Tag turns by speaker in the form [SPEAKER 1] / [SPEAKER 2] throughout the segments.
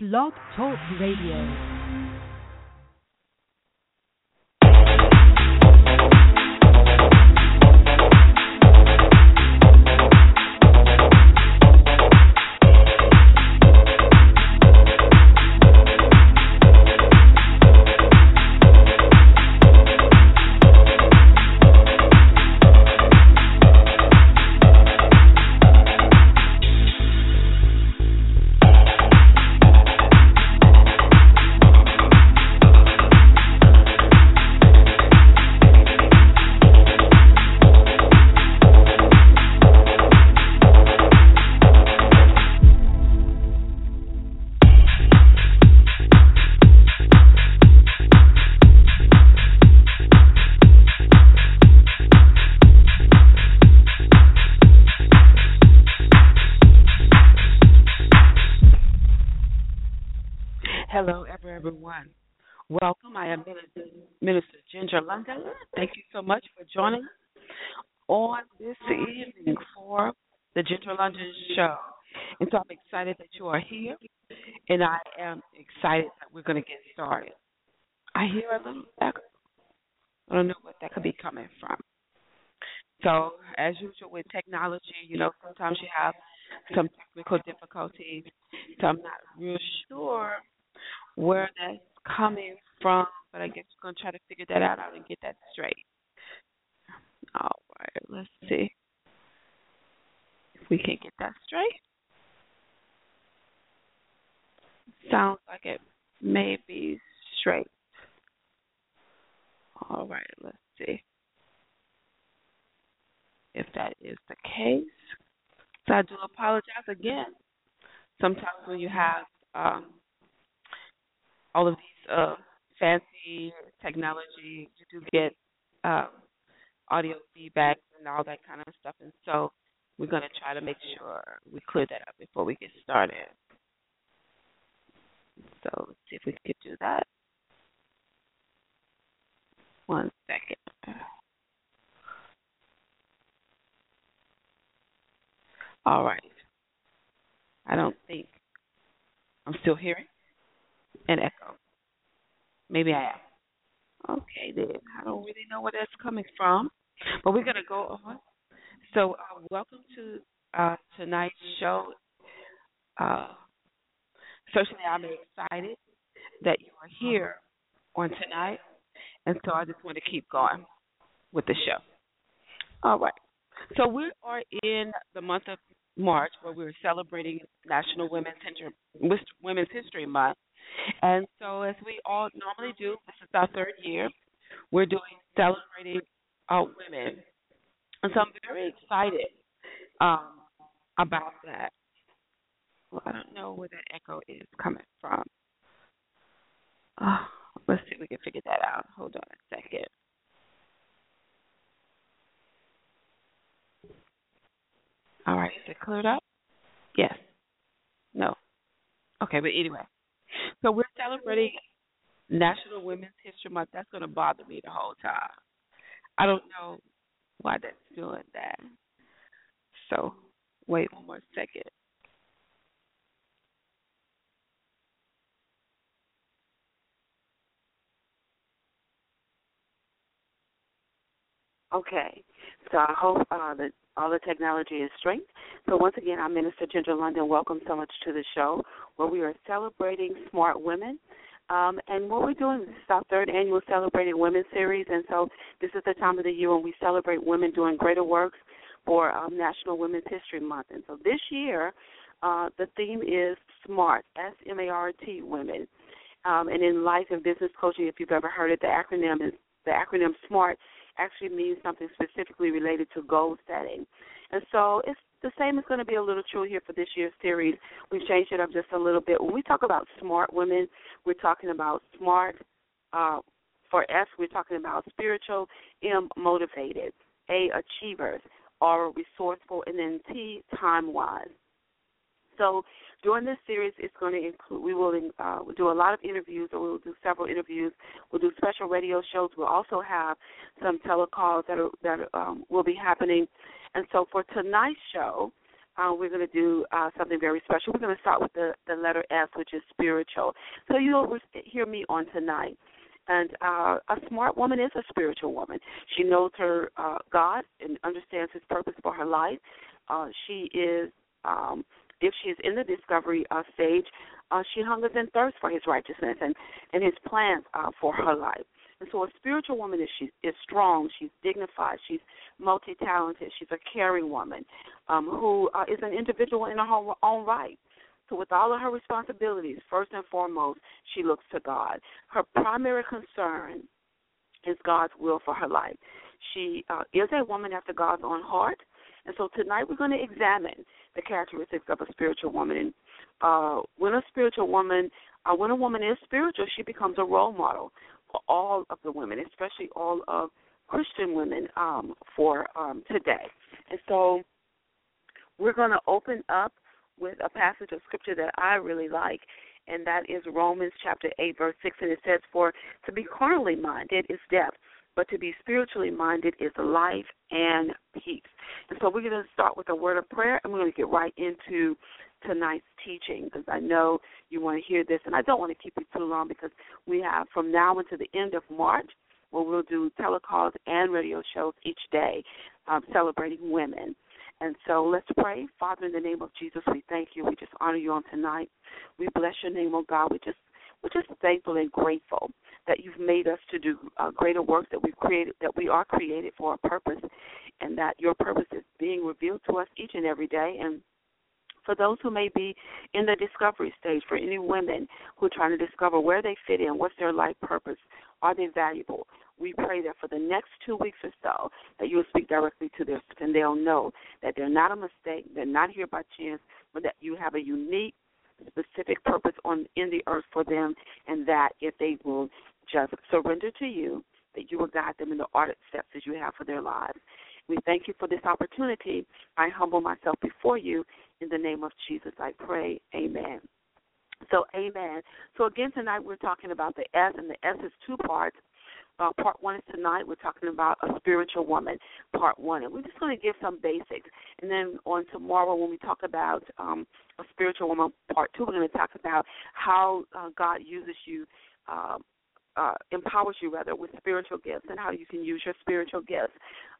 [SPEAKER 1] Blog Talk Radio.
[SPEAKER 2] Welcome. I am Minister, Minister Ginger London. Thank you so much for joining us on this evening for the Ginger London Show. And so I'm excited that you are here, and I am excited that we're going to get started. I hear a little echo. I don't know what that could be coming from. So, as usual with technology, you know, sometimes you have some technical difficulties. So I'm not real sure where that's coming from, but I guess we're gonna try to figure that out and get that straight. All right, let's see if we can get that straight. Sounds like it may be straight. All right, let's see if that is the case. So I do apologize again. Sometimes when you have um, all of these fancy technology, you do get um, audio feedback and all that kind of stuff. And so we're going to try to make sure we clear that up before we get started. So let's see if we can do that. One second. All right. I don't think I'm still hearing an echo. Maybe I am. Okay, then. I don't really know where that's coming from, but we're going to go on. So, uh, welcome to uh, tonight's show. Uh, certainly, I'm excited that you are here on tonight, and so I just want to keep going with the show. All right. So we are in the month of March where we're celebrating National Women's Women's History Month. And so as we all normally do, this is our third year, we're doing celebrating our women. And so I'm very excited um, about that. Well, I don't know where that echo is coming from. Uh, let's see if we can figure that out. Hold on a second. All right, is it cleared up? Yes. No. Okay, but anyway. So we're celebrating National Women's History Month. That's going to bother me the whole time. I don't know why that's doing that. So wait one more second. Okay, so I hope uh, that all the technology is straight. So once again, I'm Minister Ginger London. Welcome so much to the show where we are celebrating smart women. Um, and what we're doing this is our third annual Celebrating Women series, and so this is the time of the year when we celebrate women doing greater works for um, National Women's History Month. And so this year, uh, the theme is SMART, S-M-A-R-T, women. Um, and in life and business coaching, if you've ever heard it, the acronym is the acronym SMART actually means something specifically related to goal setting. And so it's the same is going to be a little true here for this year's series. We've changed it up just a little bit. When we talk about smart women, we're talking about smart. Uh, for S, we're talking about spiritual, M, motivated, A, achievers, R, resourceful, and then T, time wise. So during this series, it's going to include we will uh, we'll do a lot of interviews, we'll do several interviews. We'll do special radio shows. We'll also have some telecalls that are, that um, will be happening. And so for tonight's show, uh, we're going to do uh, something very special. We're going to start with the, the letter S, which is spiritual. So you'll hear me on tonight. And uh, a smart woman is a spiritual woman. She knows her uh, God and understands His purpose for her life. Uh, she is, um, if she is in the discovery uh, stage, uh, she hungers and thirsts for His righteousness and and His plans uh, for her life. And so, a spiritual woman is she is strong. She's dignified. She's multi-talented. She's a caring woman um, who uh, is an individual in her own right. So, with all of her responsibilities, first and foremost, she looks to God. Her primary concern is God's will for her life. She uh, is a woman after God's own heart. And so tonight we're going to examine the characteristics of a spiritual woman. Uh, when a spiritual woman, uh, when a woman is spiritual, she becomes a role model for all of the women, especially all of Christian women um, for um, today. And so we're going to open up with a passage of scripture that I really like, and that is Romans chapter 8, verse 6. And it says, For to be carnally minded is death, but to be spiritually minded is life and peace. And so we're going to start with a word of prayer, and we're going to get right into tonight's teaching because I know you want to hear this, and I don't want to keep you too long because we have from now until the end of March where we'll do telecalls and radio shows each day um, celebrating women. And so let's pray. Father, in the name of Jesus, we thank you. We just honor you on tonight. We bless your name, oh God. We just we're just thankful and grateful that you've made us to do uh, greater work that we've created, that we are created for a purpose, and that your purpose is being revealed to us each and every day. And for those who may be in the discovery stage, for any women who are trying to discover where they fit in, what's their life purpose, are they valuable? We pray that for the next two weeks or so, that you will speak directly to them, and they'll know that they're not a mistake, they're not here by chance, but that you have a unique, specific purpose on in the earth for them, and that if they will just surrender to you, that you will guide them in the ordered steps that you have for their lives. We thank you for this opportunity. I humble myself before you. In the name of Jesus, I pray. Amen. So, amen. So, again, tonight we're talking about the S, and the S is two parts. Uh, part one is tonight. We're talking about a spiritual woman, part one. And we're just going to give some basics. And then on tomorrow, when we talk about um, a spiritual woman, part two, we're going to talk about how uh, God uses you. Uh, uh, empowers you rather with spiritual gifts and how you can use your spiritual gifts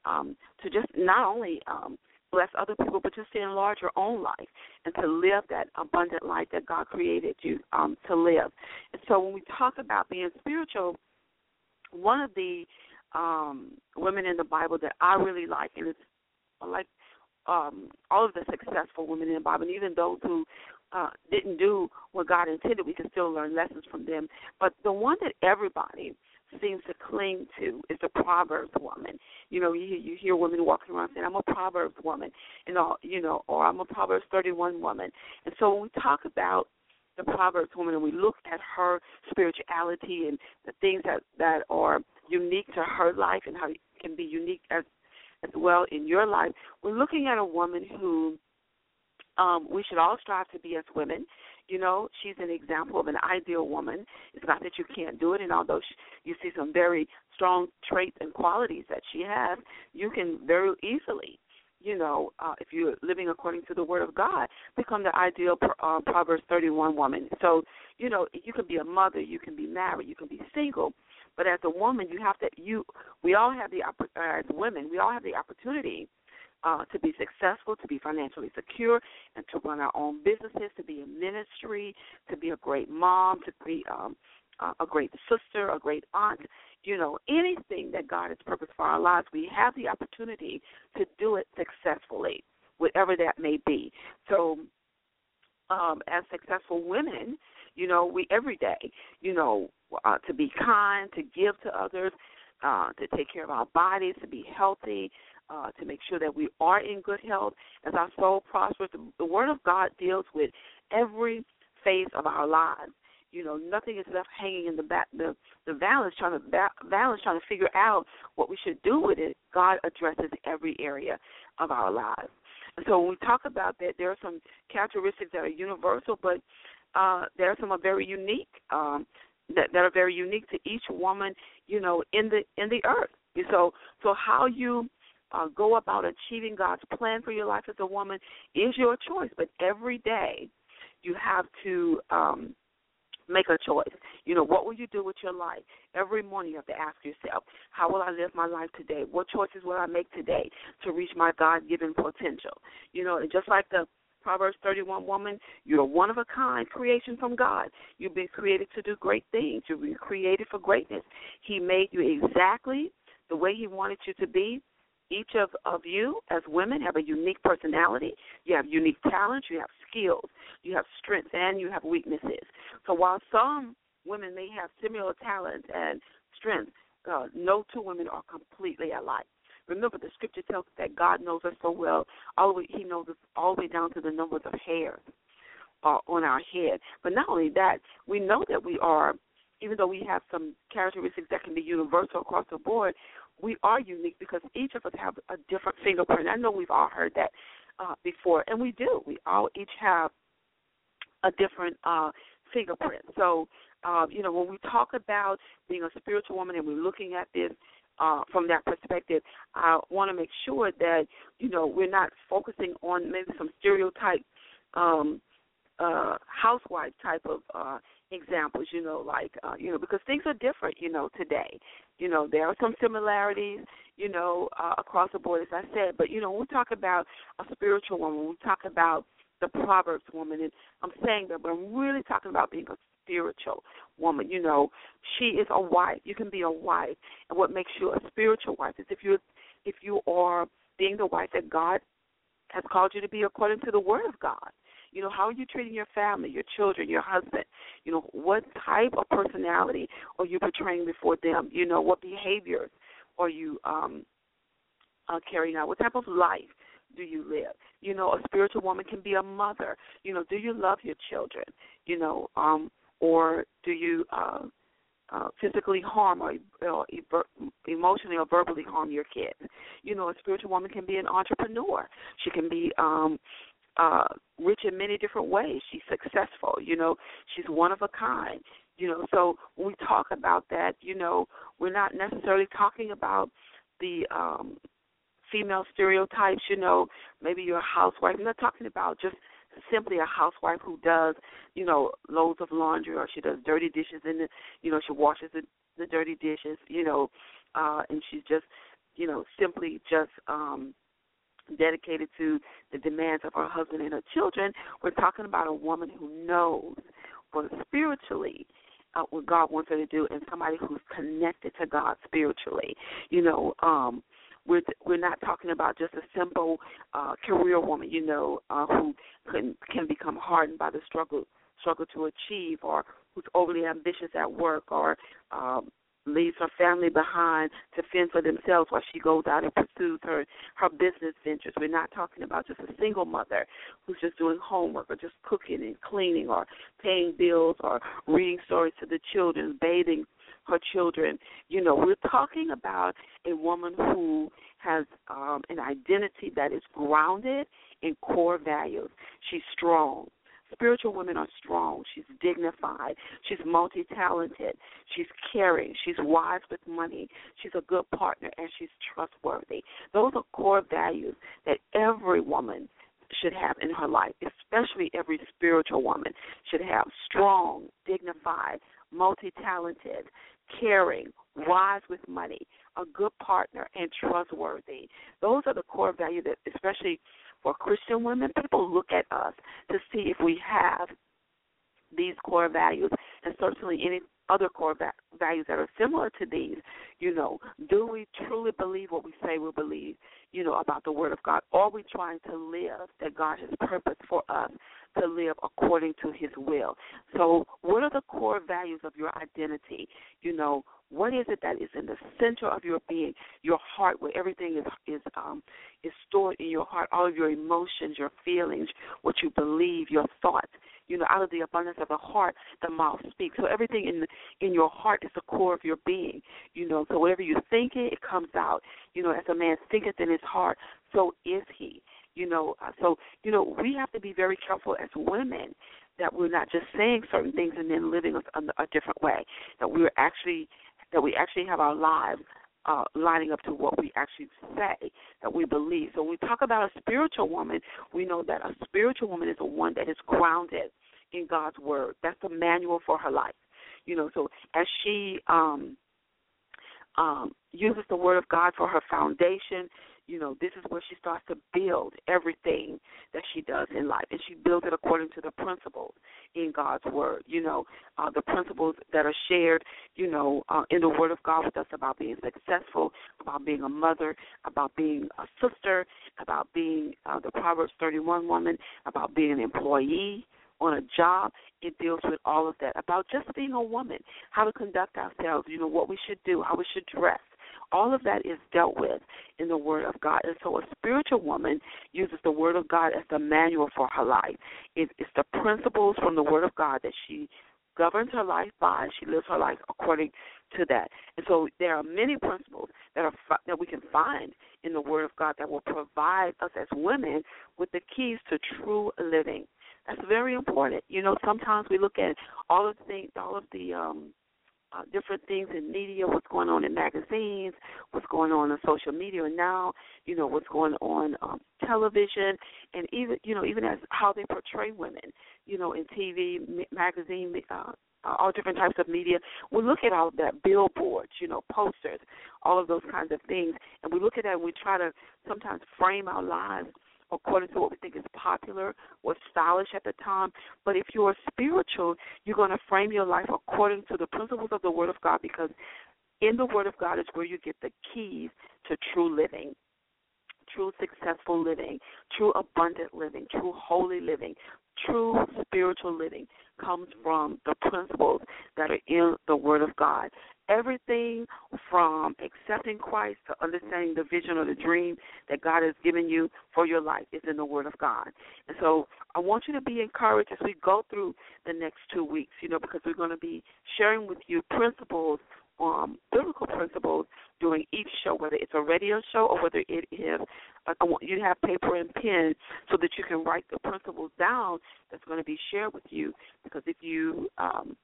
[SPEAKER 2] um, to just not only um, bless other people, but just to enlarge your own life and to live that abundant life that God created you um, to live. And so when we talk about being spiritual, one of the um, women in the Bible that I really like, and it's like um, all of the successful women in the Bible, and even those who uh, didn't do what God intended, we can still learn lessons from them. But the one that everybody seems to cling to is the Proverbs woman. You know, you you hear women walking around saying, "I'm a Proverbs woman," and all you know, or "I'm a Proverbs 31 woman." And so when we talk about the Proverbs woman and we look at her spirituality and the things that that are unique to her life and how it can be unique as as well in your life, we're looking at a woman who um, we should all strive to be as women. You know, she's an example of an ideal woman. It's not that you can't do it, and although she, you see some very strong traits and qualities that she has, you can very easily you know, uh, if you're living according to the Word of God, become the ideal uh, Proverbs 31 woman. So, you know, you can be a mother, you can be married, you can be single, but as a woman, you have to. You, we all have the uh, as women, we all have the opportunity uh, to be successful, to be financially secure, and to run our own businesses, to be in ministry, to be a great mom, to be um, uh, a great sister, a great aunt, you know, anything that God has purposed for our lives, we have the opportunity to do it successfully, whatever that may be. So, um, as successful women, you know, we every day, you know, uh, to be kind, to give to others, uh, to take care of our bodies, to be healthy, uh, to make sure that we are in good health as our soul prospers. The, the Word of God deals with every phase of our lives. You know, nothing is left hanging in the back. The the balance trying to ba- balance trying to figure out what we should do with it. God addresses every area of our lives. And so when we talk about that, there are some characteristics that are universal, but uh, there are some are very unique. Um, that, that are very unique to each woman, you know, in the in the earth. So so how you uh, go about achieving God's plan for your life as a woman is your choice. But every day, you have to um, make a choice. You know, what will you do with your life? Every morning you have to ask yourself, how will I live my life today? What choices will I make today to reach my God given potential? You know, just like the Proverbs 31 woman, you're one of a kind creation from God. You've been created to do great things. You've been created for greatness. He made you exactly the way He wanted you to be. Each of, of you as women have a unique personality. You have unique talents. You have skills. You have strengths and you have weaknesses. So while some women may have similar talents and strengths, uh, no two women are completely alike. Remember, the scripture tells us that God knows us so well. All the way, He knows us all the way down to the numbers of hairs uh, on our head. But not only that, we know that we are, even though we have some characteristics that can be universal across the board, we are unique because each of us have a different fingerprint. I know we've all heard that uh, before, and we do. We all each have a different uh, fingerprint. So, uh, you know, when we talk about being a spiritual woman and we're looking at this uh, from that perspective, I want to make sure that you know we're not focusing on maybe some stereotype um, uh, housewife type of uh, examples. You know, like uh, you know because things are different. You know, today. You know, there are some similarities. You know, uh, across the board, as I said. But you know, when we talk about a spiritual woman, when we talk about the Proverbs woman, and I'm saying that, but I'm really talking about being a spiritual woman. You know, she is a wife. You can be a wife, and what makes you a spiritual wife is if you if you are being the wife that God has called you to be according to the Word of God. You know, how are you treating your family, your children, your husband? You know, what type of personality are you portraying before them? You know, what behaviors are you um, uh, carrying out? What type of life do you live? You know, a spiritual woman can be a mother. You know, do you love your children? You know, um, or do you uh, uh, physically harm or, or emotionally or verbally harm your kids? You know, a spiritual woman can be an entrepreneur. She can be um, uh, rich in many different ways. She's successful. You know, she's one of a kind. You know, so when we talk about that, you know, we're not necessarily talking about the um, female stereotypes. You know, maybe you're a housewife. I'm not talking about just simply a housewife who does, you know, loads of laundry or she does dirty dishes and you know she washes the the dirty dishes, you know, uh, and she's just, you know, simply just um dedicated to the demands of her husband and her children. We're talking about a woman who knows what spiritually uh, what God wants her to do, and somebody who's connected to God spiritually. You know, um, we're we're not talking about just a simple uh, career woman, you know, uh, who can can become hardened by the struggle struggle to achieve, or who's overly ambitious at work, or um, leaves her family behind to fend for themselves while she goes out and pursues her her business ventures. We're not talking about just a single mother who's just doing homework or just cooking and cleaning or paying bills or reading stories to the children, bathing her children. You know, we're talking about a woman who has um, an identity that is grounded in core values. She's strong. Spiritual women are strong. She's dignified. She's multi talented. She's caring. She's wise with money. She's a good partner and she's trustworthy. Those are core values that every woman should have in her life, especially every spiritual woman should have strong, dignified, multi talented, caring, wise with money, a good partner, and trustworthy. Those are the core values that, especially for Christian women, people look at us to see if we have these core values, and certainly any other core va- values that are similar to these. You know, do we truly believe what we say we believe? You know about the Word of God. Are we trying to live that God has purposed for us to live according to His will? So, what are the core values of your identity? You know, what is it that is in the center of your being, your heart, where everything is is um, is stored in your heart, all of your emotions, your feelings, what you believe, your thoughts. You know, out of the abundance of the heart, the mouth speaks. So everything in in your heart is the core of your being. You know, so whatever you think it, it comes out. You know, as a man thinketh in his heart, so is he. You know, uh, so you know we have to be very careful as women that we're not just saying certain things and then living a, a, a different way. That we're actually that we actually have our lives uh, lining up to what we actually say that we believe. So when we talk about a spiritual woman, we know that a spiritual woman is a one that is grounded in God's word. That's the manual for her life. You know, so as she um um uses the word of God for her foundation, you know, this is where she starts to build everything that she does in life. And she builds it according to the principles in God's Word, you know, uh, the principles that are shared, you know, uh, in the Word of God with us about being successful, about being a mother, about being a sister, about being uh, the Proverbs 31 woman, about being an employee on a job. It deals with all of that, about just being a woman, how to conduct ourselves, you know, what we should do, how we should dress all of that is dealt with in the Word of God. And so a spiritual woman uses the Word of God as the manual for her life. It, it's the principles from the Word of God that she governs her life by. And she lives her life according to that. And so there are many principles that are that we can find in the Word of God that will provide us as women with the keys to true living. That's very important. You know, sometimes we look at all of the all of the um, uh, different things in media, what's going on in magazines, what's going on in social media now, you know, what's going on um, television, and even you know even as how they portray women, you know, in TV, magazine, uh, all different types of media. We look at all of that, billboards, you know, posters, all of those kinds of things, and we look at that and we try to sometimes frame our lives according to what we think is popular or stylish at the time. But if you're spiritual, you're going to frame your life according to the principles of the Word of God because in the Word of God is where you get the keys to true living. True successful living, true abundant living, true holy living, true spiritual living comes from the principles that are in the Word of God everything from accepting Christ to understanding the vision or the dream that God has given you for your life is in the Word of God. And so I want you to be encouraged as we go through the next two weeks, you know, because we're going to be sharing with you principles, um, biblical principles during each show, whether it's a radio show or whether it is, I want you to have paper and pen so that you can write the principles down that's going to be shared with you. Because if you um,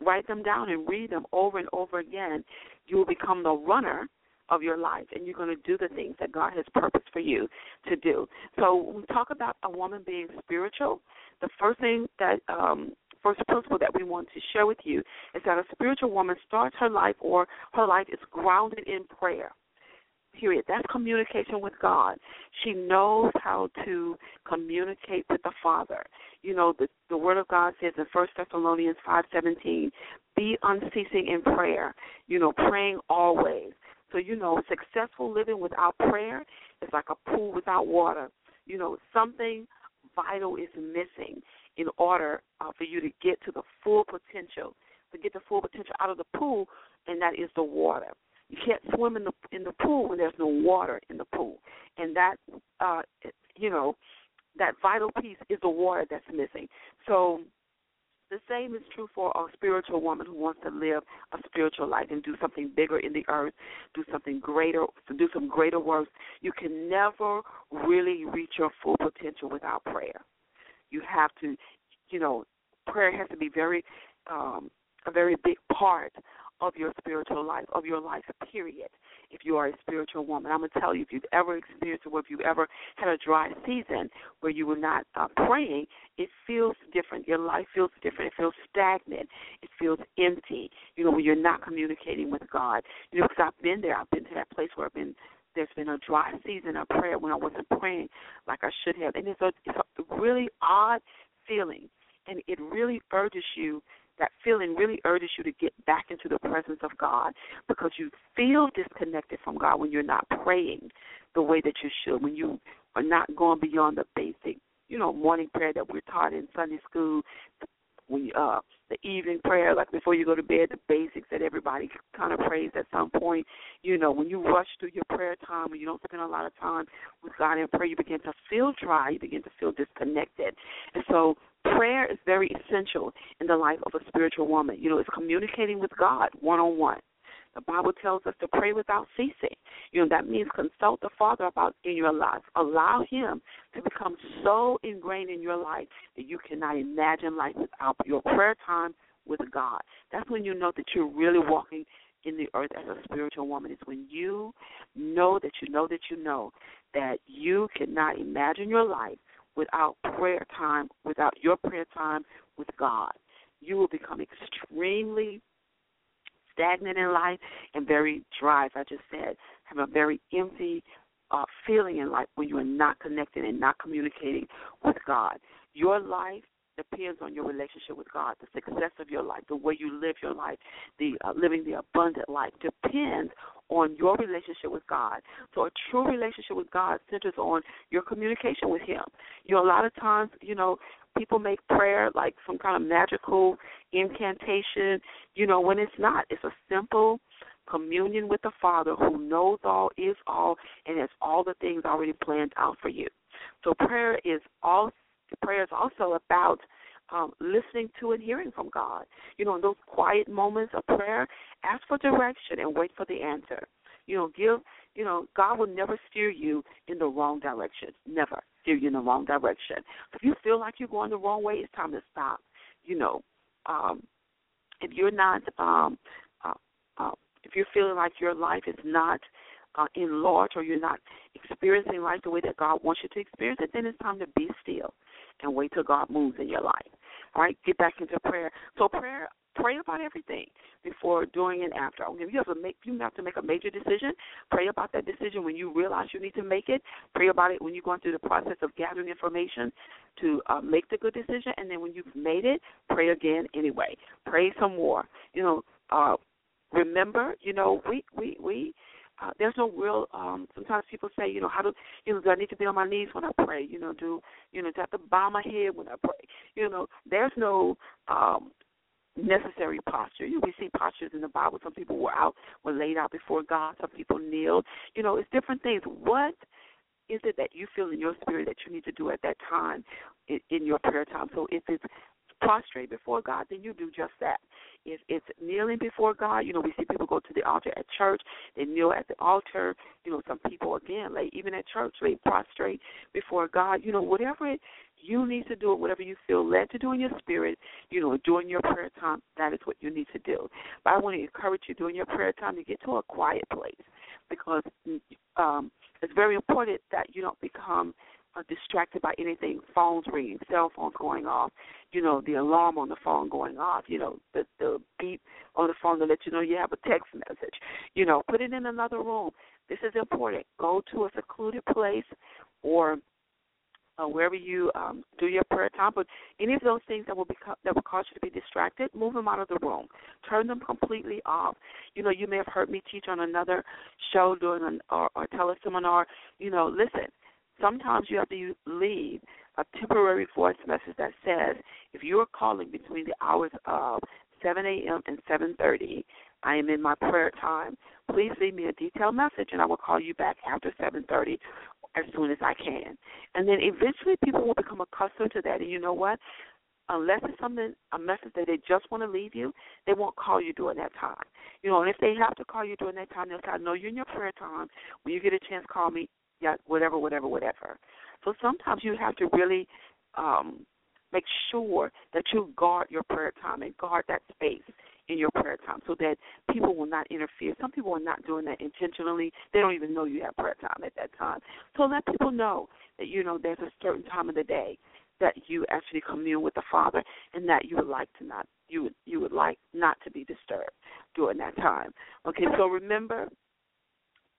[SPEAKER 2] write them down and read them over and over again, you will become the runner of your life and you're going to do the things that God has purposed for you to do. So we talk about a woman being spiritual, the first thing that um first principle that we want to share with you is that a spiritual woman starts her life or her life is grounded in prayer period. That's communication with God. She knows how to communicate with the Father. You know, the the Word of God says in First Thessalonians five seventeen, be unceasing in prayer. You know, praying always. So you know, successful living without prayer is like a pool without water. You know, something vital is missing in order uh, for you to get to the full potential, to get the full potential out of the pool, and that is the water. You can't swim in the in the pool when there's no water in the pool, and that uh, you know that vital piece is the water that's missing. So the same is true for a spiritual woman who wants to live a spiritual life and do something bigger in the earth, do something greater, do some greater works. You can never really reach your full potential without prayer. You have to, you know, prayer has to be very um, a very big part of your spiritual life, of your life, period. If you are a spiritual woman, I'm going to tell you if you've ever experienced or if you've ever had a dry season where you were not uh, praying, it feels different. Your life feels different. It feels stagnant. It feels empty. You know, when you're not communicating with God. You know, because I've been there. I've been to that place where I've been there's been a dry season of prayer when I wasn't praying like I should have. And it's a, it's a really odd feeling, and it really urges you that feeling really urges you to get back into the presence of God because you feel disconnected from God when you're not praying the way that you should, when you are not going beyond the basic, you know, morning prayer that we're taught in Sunday school, when you, uh the evening prayer, like before you go to bed, the basics that everybody kind of prays at some point. You know, when you rush through your prayer time, when you don't spend a lot of time with God in prayer, you begin to feel dry, you begin to feel disconnected. And so prayer is very essential in the life of a spiritual woman. You know, it's communicating with God one on one. The Bible tells us to pray without ceasing. You know, that means consult the Father about in your life. Allow Him to become so ingrained in your life that you cannot imagine life without your prayer time with God. That's when you know that you're really walking in the earth as a spiritual woman is when you know that you know that you know that you cannot imagine your life without prayer time, without your prayer time with God. You will become extremely stagnant in life and very dry, as I just said, have a very empty uh, feeling in life when you are not connected and not communicating with God. Your life depends on your relationship with God. The success of your life, the way you live your life, the uh, living the abundant life depends on your relationship with God. So a true relationship with God centers on your communication with Him. You know, a lot of times, you know, people make prayer like some kind of magical incantation, you know, when it's not. It's a simple communion with the Father who knows all, is all, and has all the things already planned out for you. So prayer is all prayer is also about um, listening to and hearing from God. You know, in those quiet moments of prayer, ask for direction and wait for the answer. You know, give you know, God will never steer you in the wrong direction. Never steer you in the wrong direction. If you feel like you're going the wrong way, it's time to stop. You know, um, if you're not, um, uh, uh, if you're feeling like your life is not uh, enlarged or you're not experiencing life the way that God wants you to experience it, then it's time to be still and wait till God moves in your life. All right, get back into prayer. So prayer pray about everything before, during, and after. If you have to make you have to make a major decision, pray about that decision when you realize you need to make it. Pray about it when you're going through the process of gathering information to uh, make the good decision, and then when you've made it, pray again anyway. Pray some more. You know, uh, remember, you know, we we we uh, there's no real. Um, sometimes people say, you know, how do you know? Do I need to be on my knees when I pray? You know, do you know? Do I have to bow my head when I pray? You know, there's no um, necessary posture. You we see postures in the Bible. Some people were out, were laid out before God. Some people kneeled. You know, it's different things. What is it that you feel in your spirit that you need to do at that time in, in your prayer time? So if it's prostrate before God, then you do just that. If it's kneeling before God, you know, we see people go to the altar at church, they kneel at the altar. You know, some people again, like even at church, they prostrate before God. You know, whatever it, you need to do it, whatever you feel led to do in your spirit, you know, during your prayer time, that is what you need to do. But I want to encourage you during your prayer time to get to a quiet place because um, it's very important that you don't become distracted by anything, phones ringing, cell phones going off, you know, the alarm on the phone going off, you know, the the beep on the phone to let you know you have a text message. You know, put it in another room. This is important. Go to a secluded place or uh, wherever you um, do your prayer time. But any of those things that will be that will cause you to be distracted, move them out of the room. Turn them completely off. You know, you may have heard me teach on another show doing an or, or teleseminar. You know, listen sometimes you have to leave a temporary voice message that says, if you are calling between the hours of 7 a.m. and 7:30, I am in my prayer time. Please leave me a detailed message, and I will call you back after 7:30 as soon as I can. And then eventually, people will become accustomed to that. And you know what? Unless it's something a message that they just want to leave you, they won't call you during that time. You know, and if they have to call you during that time, they'll say, "I know you're in your prayer time. When you get a chance, call me yeah, whatever, whatever, whatever. So sometimes you have to really um, make sure that you guard your prayer time and guard that space in your prayer time so that people will not interfere. Some people are not doing that intentionally. They don't even know you have prayer time at that time. So let people know that you know there's a certain time of the day that you actually commune with the Father and that you would like to not you would you would like not to be disturbed during that time. Okay, so remember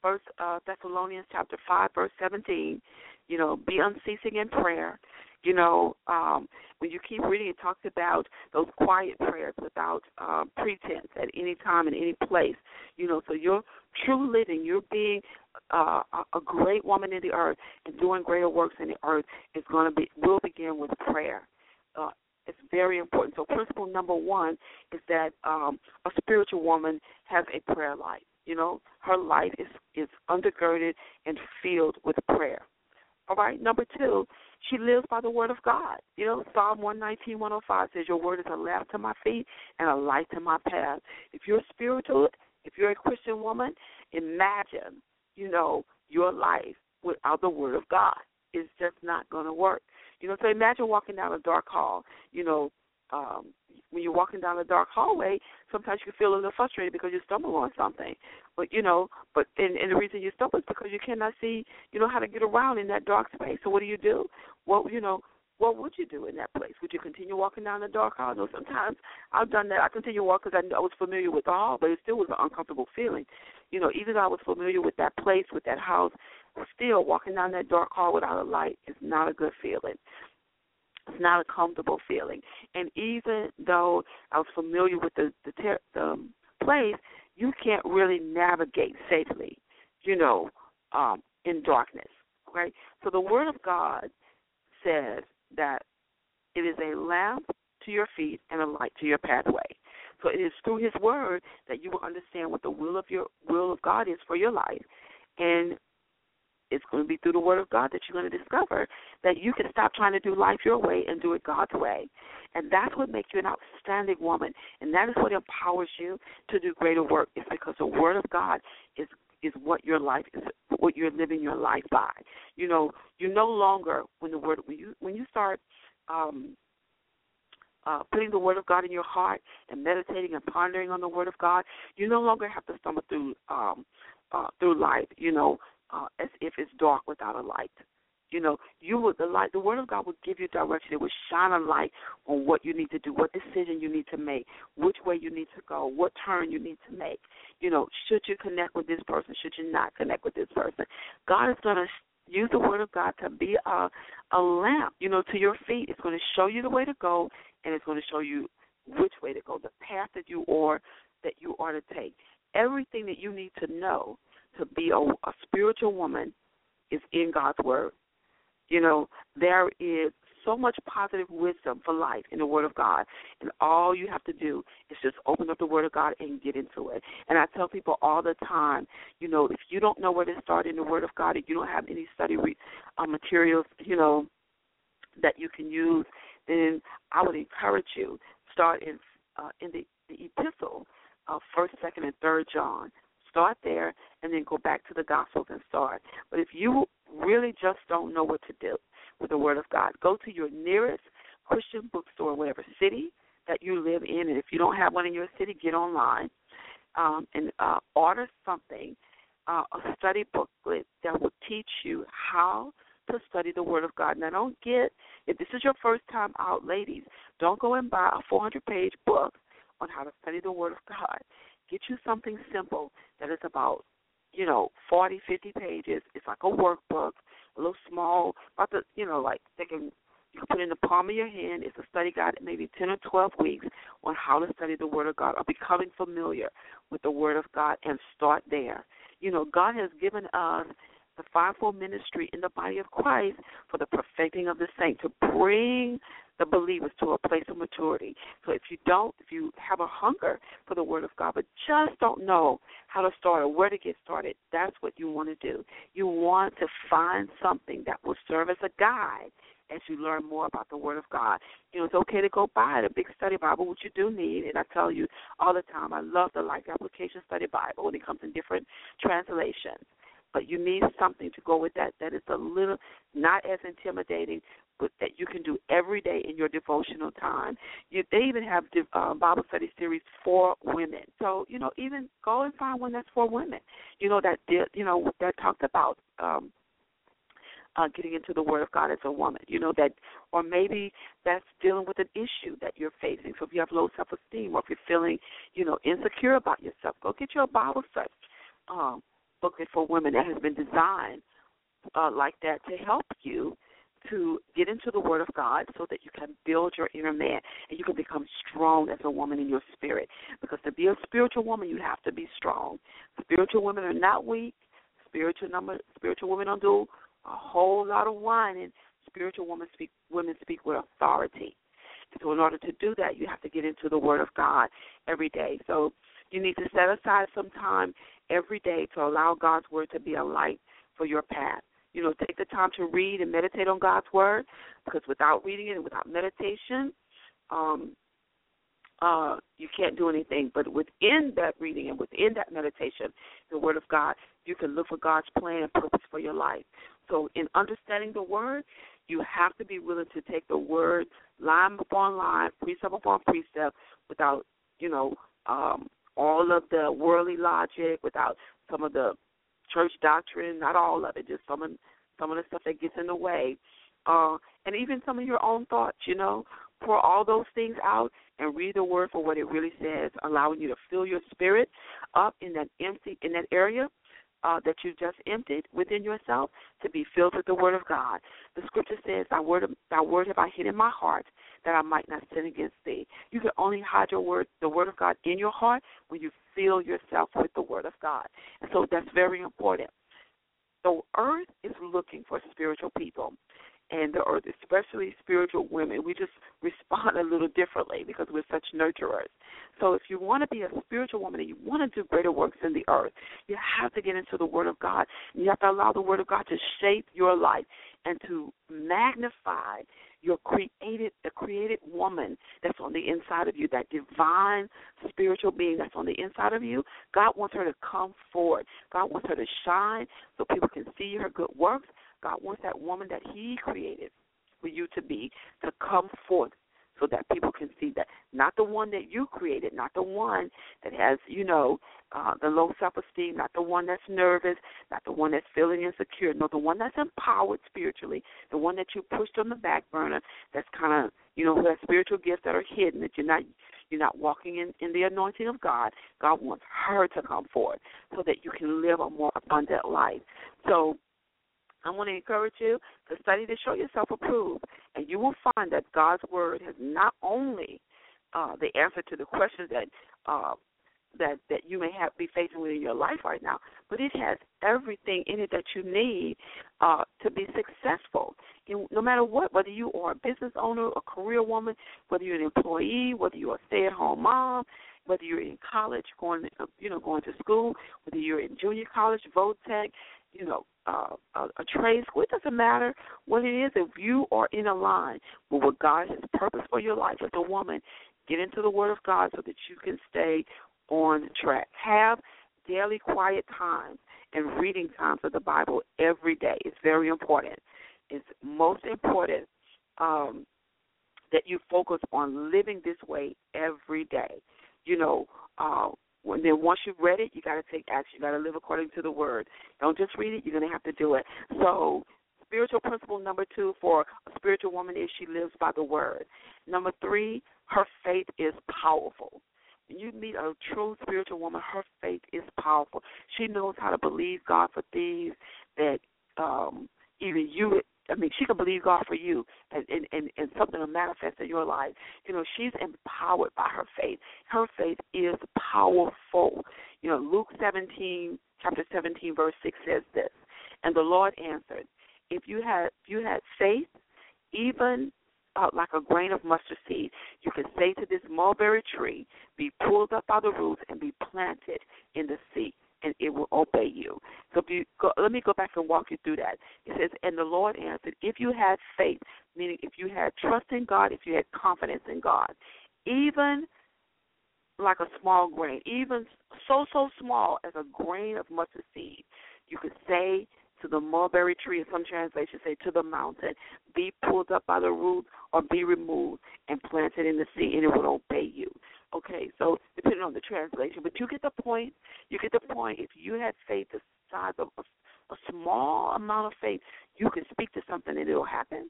[SPEAKER 2] First uh, Thessalonians chapter five, verse seventeen. You know, be unceasing in prayer. You know, um, when you keep reading, it talks about those quiet prayers without um, pretense at any time in any place. You know, so your true living, you're being uh, a great woman in the earth and doing greater works in the earth is going to be will begin with prayer. Uh, it's very important. So, principle number one is that um, a spiritual woman has a prayer life. You know, her life is is undergirded and filled with prayer. All right. Number two, she lives by the word of God. You know, Psalm one nineteen one oh five says, "Your word is a lamp to my feet and a light to my path." If you're spiritual, if you're a Christian woman, imagine, you know, your life without the word of God. It's just not going to work. You know, so imagine walking down a dark hall, you know, um, when you're walking down a dark hallway, sometimes you can feel a little frustrated because you stumble on something. But you know, but and, and the reason you stumble is because you cannot see, you know, how to get around in that dark space. So what do you do? Well, you know, what would you do in that place? Would you continue walking down the dark hall? No, sometimes I've done that. I continue walking because I, I was familiar with the hall, but it still was an uncomfortable feeling. You know, even though I was familiar with that place, with that house, still walking down that dark hall without a light is not a good feeling. It's not a comfortable feeling. And even though I was familiar with the the, ter- the um, place, you can't really navigate safely, you know, um, in darkness. Right. So the Word of God says that it is a lamp to your feet and a light to your pathway. So it is through His Word that you will understand what the will of your will of God is for your life, and it's going to be through the Word of God that you're going to discover that you can stop trying to do life your way and do it God's way. And that's what makes you an outstanding woman. And that is what empowers you to do greater work. It's because the Word of God is is what your life is what you're living your life by. You know, you no longer when the word when you when you start um uh, putting the Word of God in your heart and meditating and pondering on the Word of God, you no longer have to stumble through um, uh, through life, you know, uh, as if it's dark without a light. You know, you would the light. The Word of God will give you direction. It will shine a light on what you need to do, what decision you need to make, which way you need to go, what turn you need to make. You know, should you connect with this person? Should you not connect with this person? God is going to use the Word of God to be a a lamp. You know, to your feet. It's going to show you the way to go, and it's going to show you which way to go, the path that you are that you are to take. Everything that you need to know to be a, a spiritual woman is in God's Word. You know, there is so much positive wisdom for life in the Word of God, and all you have to do is just open up the Word of God and get into it. And I tell people all the time, you know, if you don't know where to start in the Word of God, if you don't have any study re- uh, materials, you know, that you can use, then I would encourage you start in uh, in the, the epistle of First, Second, and Third John. Start there, and then go back to the Gospels and start. But if you really just don't know what to do with the Word of God, go to your nearest Christian bookstore, whatever city that you live in, and if you don't have one in your city, get online um, and uh, order something, uh, a study booklet that will teach you how to study the Word of God. Now, don't get if this is your first time out, ladies, don't go and buy a 400-page book on how to study the Word of God. Get you something simple that is about you know, forty, fifty pages. It's like a workbook, a little small, about the, you know, like they can you can put in the palm of your hand. It's a study guide, maybe 10 or 12 weeks on how to study the Word of God or becoming familiar with the Word of God and start there. You know, God has given us the fivefold ministry in the body of Christ for the perfecting of the saint, to bring the believers to a place of maturity. So if you don't, if you have a hunger for the Word of God, but just don't know how to start or where to get started, that's what you want to do. You want to find something that will serve as a guide as you learn more about the Word of God. You know, it's okay to go buy the big study Bible, which you do need, and I tell you all the time, I love the Life Application Study Bible when it comes in different translations but you need something to go with that that is a little not as intimidating, but that you can do every day in your devotional time. You, they even have uh, Bible study series for women. So you know, even go and find one that's for women. You know that you know that talked about. um uh, getting into the Word of God as a woman, you know that, or maybe that's dealing with an issue that you're facing. So if you have low self-esteem, or if you're feeling, you know, insecure about yourself, go get your Bible study. Um, booklet for women that has been designed uh, like that to help you to get into the Word of God so that you can build your inner man and you can become strong as a woman in your spirit. Because to be a spiritual woman, you have to be strong. Spiritual women are not weak. Spiritual number, spiritual women don't do a whole lot of whining. Spiritual women speak, women speak with authority. So in order to do that, you have to get into the Word of God every day. So you need to set aside some time every day to allow God's Word to be a light for your path. You know, take the time to read and meditate on God's Word because without reading it and without meditation, um, uh, you can't do anything. But within that reading and within that meditation, the Word of God, you can look for God's plan and purpose for your life. So, in understanding the Word, you have to be willing to take the Word line upon line, precept upon precept, without you know um, all of the worldly logic, without some of the church doctrine, not all of it, just some of some of the stuff that gets in the way, uh, and even some of your own thoughts. You know, pour all those things out and read the word for what it really says, allowing you to fill your spirit up in that empty in that area uh, that you just emptied within yourself to be filled with the Word of God. The Scripture says, "Thy word, thy word have I hid in my heart, that I might not sin against thee." You can only hide your word, the Word of God, in your heart when you fill yourself with the Word of God, and so that's very important. The earth is looking for spiritual people and the earth, especially spiritual women, we just respond a little differently because we're such nurturers. So if you want to be a spiritual woman and you want to do greater works in the earth, you have to get into the Word of God. And you have to allow the Word of God to shape your life and to magnify your created the created woman that's on the inside of you, that divine spiritual being that's on the inside of you. God wants her to come forward. God wants her to shine so people can see her good works God wants that woman that He created for you to be to come forth so that people can see that not the one that you created, not the one that has, you know, uh, the low self esteem, not the one that's nervous, not the one that's feeling insecure, no, the one that's empowered spiritually, the one that you pushed on the back burner, that's kind of, you know, who has spiritual gifts that are hidden, that you're not you're not walking in, in the anointing of God. God wants her to come forward so that you can live a more abundant life. So I want to encourage you to study to show yourself approved, and you will find that God's word has not only uh, the answer to the questions that uh, that that you may have be facing within your life right now, but it has everything in it that you need uh, to be successful. In, no matter what, whether you are a business owner, a career woman, whether you're an employee, whether you're a stay-at-home mom, whether you're in college, going you know going to school, whether you're in junior college, vote tech, you know, a, a trade school. It doesn't matter what it is. If you are in a line with what God has purpose for your life as a woman, get into the Word of God so that you can stay on track. Have daily quiet times and reading times of the Bible every day. It's very important. It's most important um, that you focus on living this way every day. You know, uh, when then once you've read it, you got to take action. You got to live according to the word. Don't just read it; you're going to have to do it. So, spiritual principle number two for a spiritual woman is she lives by the word. Number three, her faith is powerful. When you meet a true spiritual woman, her faith is powerful. She knows how to believe God for things that um, even you I mean, she can believe God for you, and and and, and something will manifest in your life. You know, she's empowered by her faith. Her faith is powerful. You know, Luke 17, chapter 17, verse 6 says this, and the Lord answered, if you had if you had faith, even uh, like a grain of mustard seed, you can say to this mulberry tree, be pulled up by the roots and be planted in the sea and it will obey you. So you go, let me go back and walk you through that. It says, and the Lord answered, if you had faith, meaning if you had trust in God, if you had confidence in God, even like a small grain, even so so small as a grain of mustard seed, you could say to the mulberry tree, and some translations say to the mountain, be pulled up by the roots or be removed and planted in the sea, and it will obey you. Okay, so depending on the translation, but you get the point. You get the point. If you had faith the size of a, a small amount of faith, you can speak to something and it'll happen.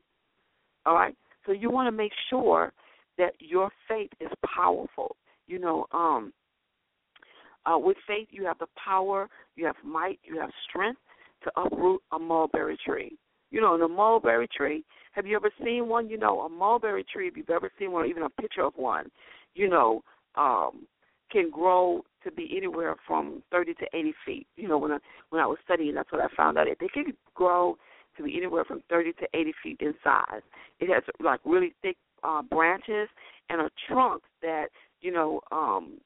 [SPEAKER 2] All right. So you want to make sure that your faith is powerful. You know, um, uh, with faith, you have the power, you have might, you have strength to uproot a mulberry tree. You know, the mulberry tree. Have you ever seen one? You know, a mulberry tree. If you've ever seen one, or even a picture of one, you know, um, can grow to be anywhere from 30 to 80 feet. You know, when I when I was studying, that's what I found out. They can grow to be anywhere from 30 to 80 feet in size. It has like really thick uh, branches and a trunk that you know um,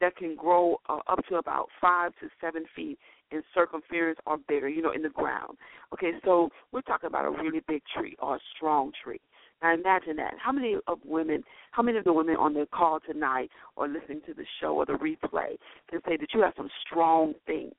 [SPEAKER 2] that can grow uh, up to about five to seven feet in circumference or bigger. You know, in the ground. Okay, so we're talking about a really big tree or a strong tree. Now imagine that. How many of women, how many of the women on the call tonight or listening to the show or the replay can say that you have some strong things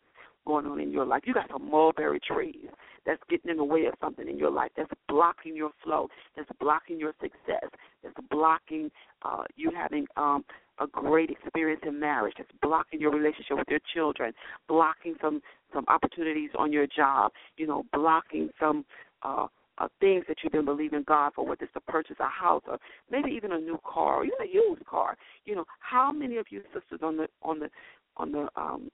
[SPEAKER 2] going on in your life. You got some mulberry trees that's getting in the way of something in your life, that's blocking your flow, that's blocking your success, that's blocking uh, you having um, a great experience in marriage, that's blocking your relationship with your children, blocking some some opportunities on your job, you know, blocking some uh, uh, things that you've been believing God for, whether it's to purchase a house or maybe even a new car or even a used car. You know, how many of you sisters on the on the on the um,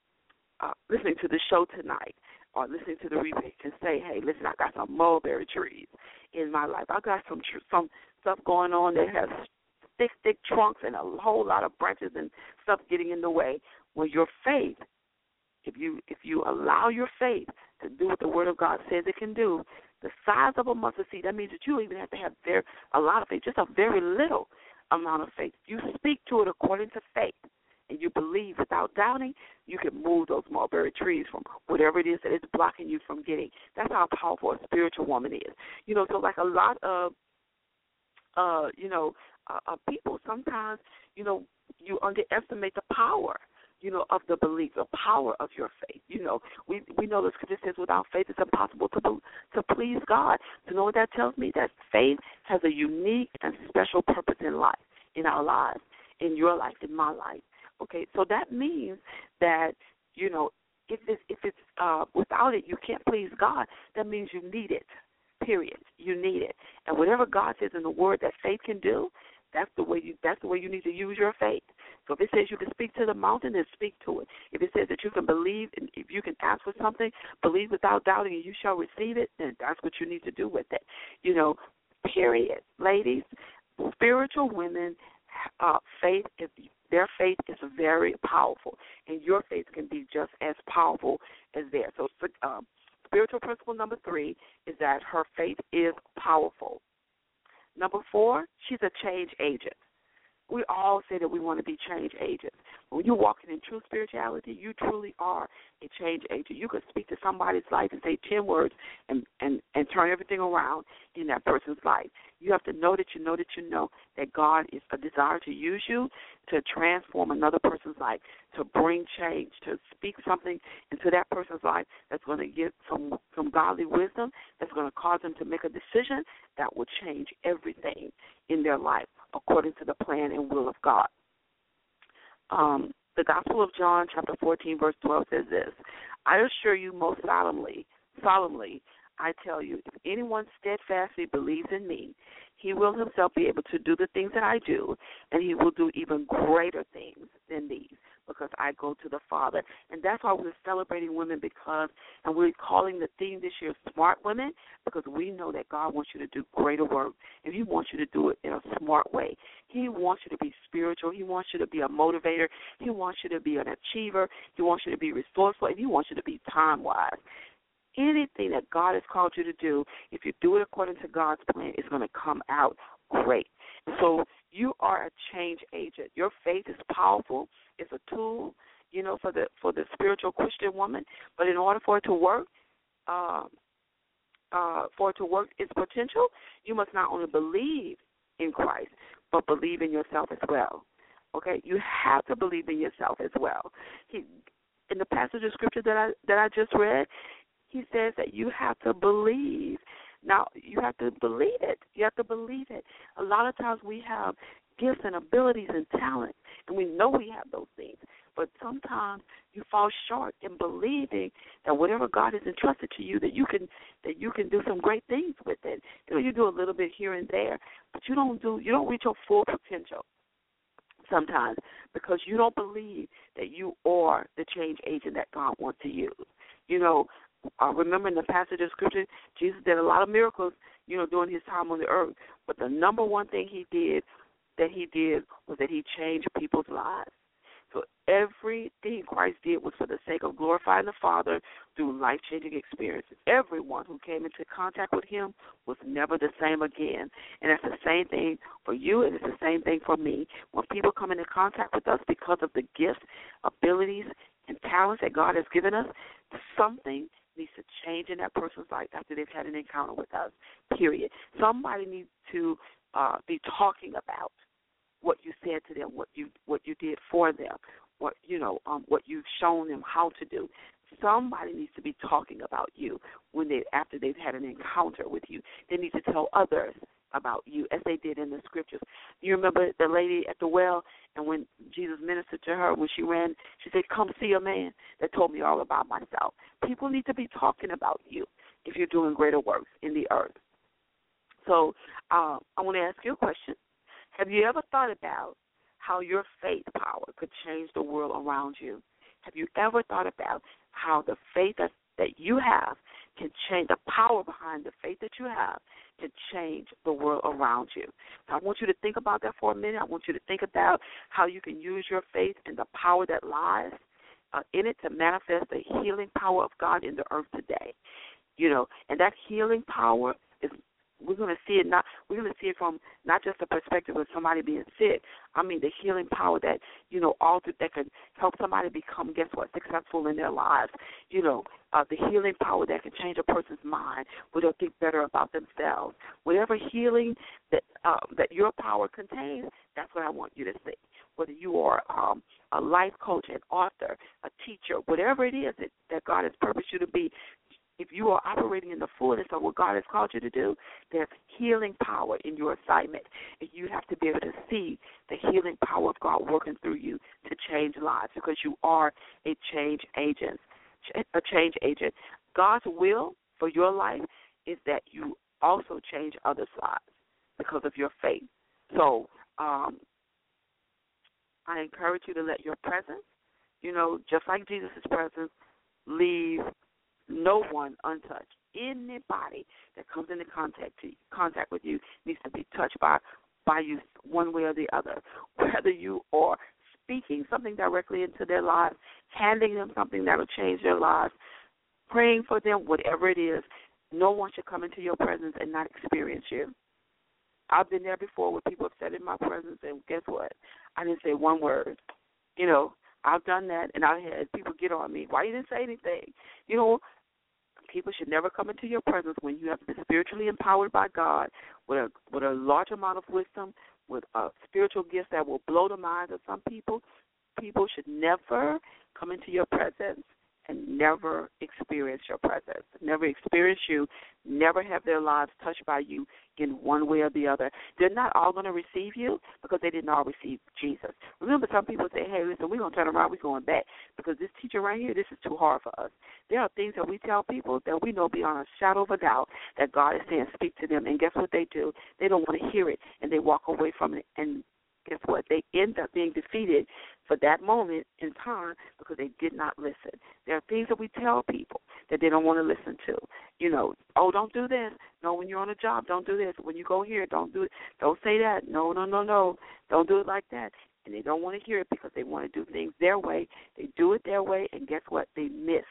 [SPEAKER 2] uh, listening to the show tonight or listening to the replay can say, "Hey, listen, I got some mulberry trees in my life. I got some tr- some stuff going on that has thick, thick trunks and a whole lot of branches and stuff getting in the way." Well, your faith, if you if you allow your faith to do what the Word of God says it can do, the size of a mustard seed, that means that you even have to have very a lot of faith, just a very little amount of faith. You speak to it according to faith and you believe without doubting, you can move those mulberry trees from whatever it is that is blocking you from getting. That's how powerful a spiritual woman is. You know, so like a lot of, uh, you know, uh, uh, people sometimes, you know, you underestimate the power you know, of the belief, the power of your faith. You know, we we know the scripture says without faith it's impossible to to please God. To know what that tells me that faith has a unique and special purpose in life, in our lives, in your life, in my life. Okay, so that means that you know if it's if it's uh, without it you can't please God. That means you need it. Period. You need it, and whatever God says in the Word that faith can do, that's the way you that's the way you need to use your faith. So if it says you can speak to the mountain, then speak to it. If it says that you can believe and if you can ask for something, believe without doubting and you shall receive it, then that's what you need to do with it. You know, period. Ladies, spiritual women uh, faith is their faith is very powerful, and your faith can be just as powerful as theirs. So, um, spiritual principle number three is that her faith is powerful. Number four, she's a change agent. We all say that we want to be change agents. When you're walking in true spirituality, you truly are a change agent. You could speak to somebody's life and say ten words and and and turn everything around in that person's life. You have to know that you know that you know that God is a desire to use you to transform another person's life, to bring change, to speak something into that person's life that's going to give some some godly wisdom, that's going to cause them to make a decision that will change everything in their life according to the plan and will of God. Um, the Gospel of John, chapter 14, verse 12 says this I assure you most solemnly, solemnly, I tell you, if anyone steadfastly believes in me, he will himself be able to do the things that I do, and he will do even greater things than these because I go to the Father. And that's why we're celebrating women because, and we're calling the theme this year Smart Women because we know that God wants you to do greater work and He wants you to do it in a smart way. He wants you to be spiritual. He wants you to be a motivator. He wants you to be an achiever. He wants you to be resourceful, and He wants you to be time wise anything that God has called you to do, if you do it according to God's plan, it's going to come out great. So you are a change agent. Your faith is powerful. It's a tool, you know, for the for the spiritual Christian woman. But in order for it to work, uh, uh, for it to work its potential, you must not only believe in Christ, but believe in yourself as well. Okay, you have to believe in yourself as well. He, in the passage of scripture that I that I just read, he says that you have to believe. Now you have to believe it. You have to believe it. A lot of times we have gifts and abilities and talents, and we know we have those things. But sometimes you fall short in believing that whatever God has entrusted to you, that you can that you can do some great things with it. You know, you do a little bit here and there, but you don't do you don't reach your full potential sometimes because you don't believe that you are the change agent that God wants to use. You know, uh, remember in the passage of scripture, Jesus did a lot of miracles, you know, during his time on the earth. But the number one thing he did that he did was that he changed people's lives. So everything Christ did was for the sake of glorifying the Father through life changing experiences. Everyone who came into contact with him was never the same again. And that's the same thing for you, and it's the same thing for me. When people come into contact with us because of the gifts, abilities, and talents that God has given us, something needs to change in that person's life after they've had an encounter with us. Period. Somebody needs to uh, be talking about what you said to them, what you what you did for them, what you know, um, what you've shown them how to do. somebody needs to be talking about you when they after they've had an encounter with you. They need to tell others about you as they did in the scriptures. You remember the lady at the well and when Jesus ministered to her when she ran, she said, Come see a man that told me all about myself. People need to be talking about you if you're doing greater works in the earth. So uh, I want to ask you a question. Have you ever thought about how your faith power could change the world around you? Have you ever thought about how the faith that, that you have can change the power behind the faith that you have can change the world around you. I want you to think about that for a minute. I want you to think about how you can use your faith and the power that lies uh, in it to manifest the healing power of God in the earth today. You know, and that healing power we're going to see it not we're going to see it from not just the perspective of somebody being sick i mean the healing power that you know all that can help somebody become guess what successful in their lives. You know uh, the healing power that can change a person's mind where they'll think better about themselves. Whatever healing that uh, that your power contains that's what i want you to see. Whether you are um, a life coach, an author, a teacher, whatever it is that, that God has purposed you to be, if you are operating in the fullness of what God has called you to do, there's healing power in your assignment. And you have to be able to see the healing power of God working through you to change lives because you are a change agent. A change agent. God's will for your life is that you also change others' lives because of your faith. So, um, I encourage you to let your presence, you know, just like Jesus' presence, leave no one untouched. Anybody that comes into contact to, contact with you needs to be touched by by you one way or the other. Whether you are speaking something directly into their lives, handing them something that will change their lives, praying for them, whatever it is, no one should come into your presence and not experience you. I've been there before where people have said in my presence, and guess what? I didn't say one word. You know, I've done that, and I had people get on me. Why you didn't say anything? You know, people should never come into your presence when you have been spiritually empowered by God with a with a large amount of wisdom, with a spiritual gift that will blow the minds of some people. People should never come into your presence and never experience your presence, never experience you, never have their lives touched by you in one way or the other. They're not all going to receive you because they didn't all receive Jesus. Remember, some people say, hey, listen, we're going to turn around, we're going back because this teacher right here, this is too hard for us. There are things that we tell people that we know beyond a shadow of a doubt that God is saying, speak to them. And guess what they do? They don't want to hear it and they walk away from it and guess what? They end up being defeated for that moment in time because they did not listen. There are things that we tell people that they don't want to listen to. You know, oh, don't do this. No, when you're on a job, don't do this. When you go here, don't do it. Don't say that. No, no, no, no. Don't do it like that. And they don't want to hear it because they want to do things their way. They do it their way, and guess what? They miss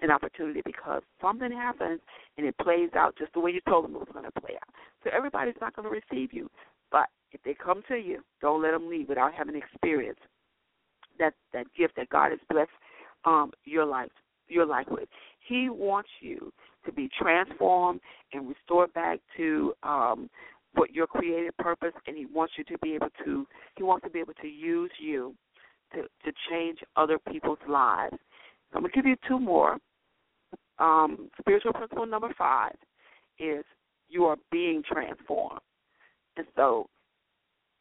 [SPEAKER 2] an opportunity because something happens and it plays out just the way you told them it was going to play out. So everybody's not going to receive you. But if they come to you, don't let them leave without having experience that that gift that God has blessed um, your life your life with. He wants you to be transformed and restored back to um, what your created purpose, and He wants you to be able to. He wants to be able to use you to to change other people's lives. I'm gonna give you two more. Um, spiritual principle number five is you are being transformed. And so,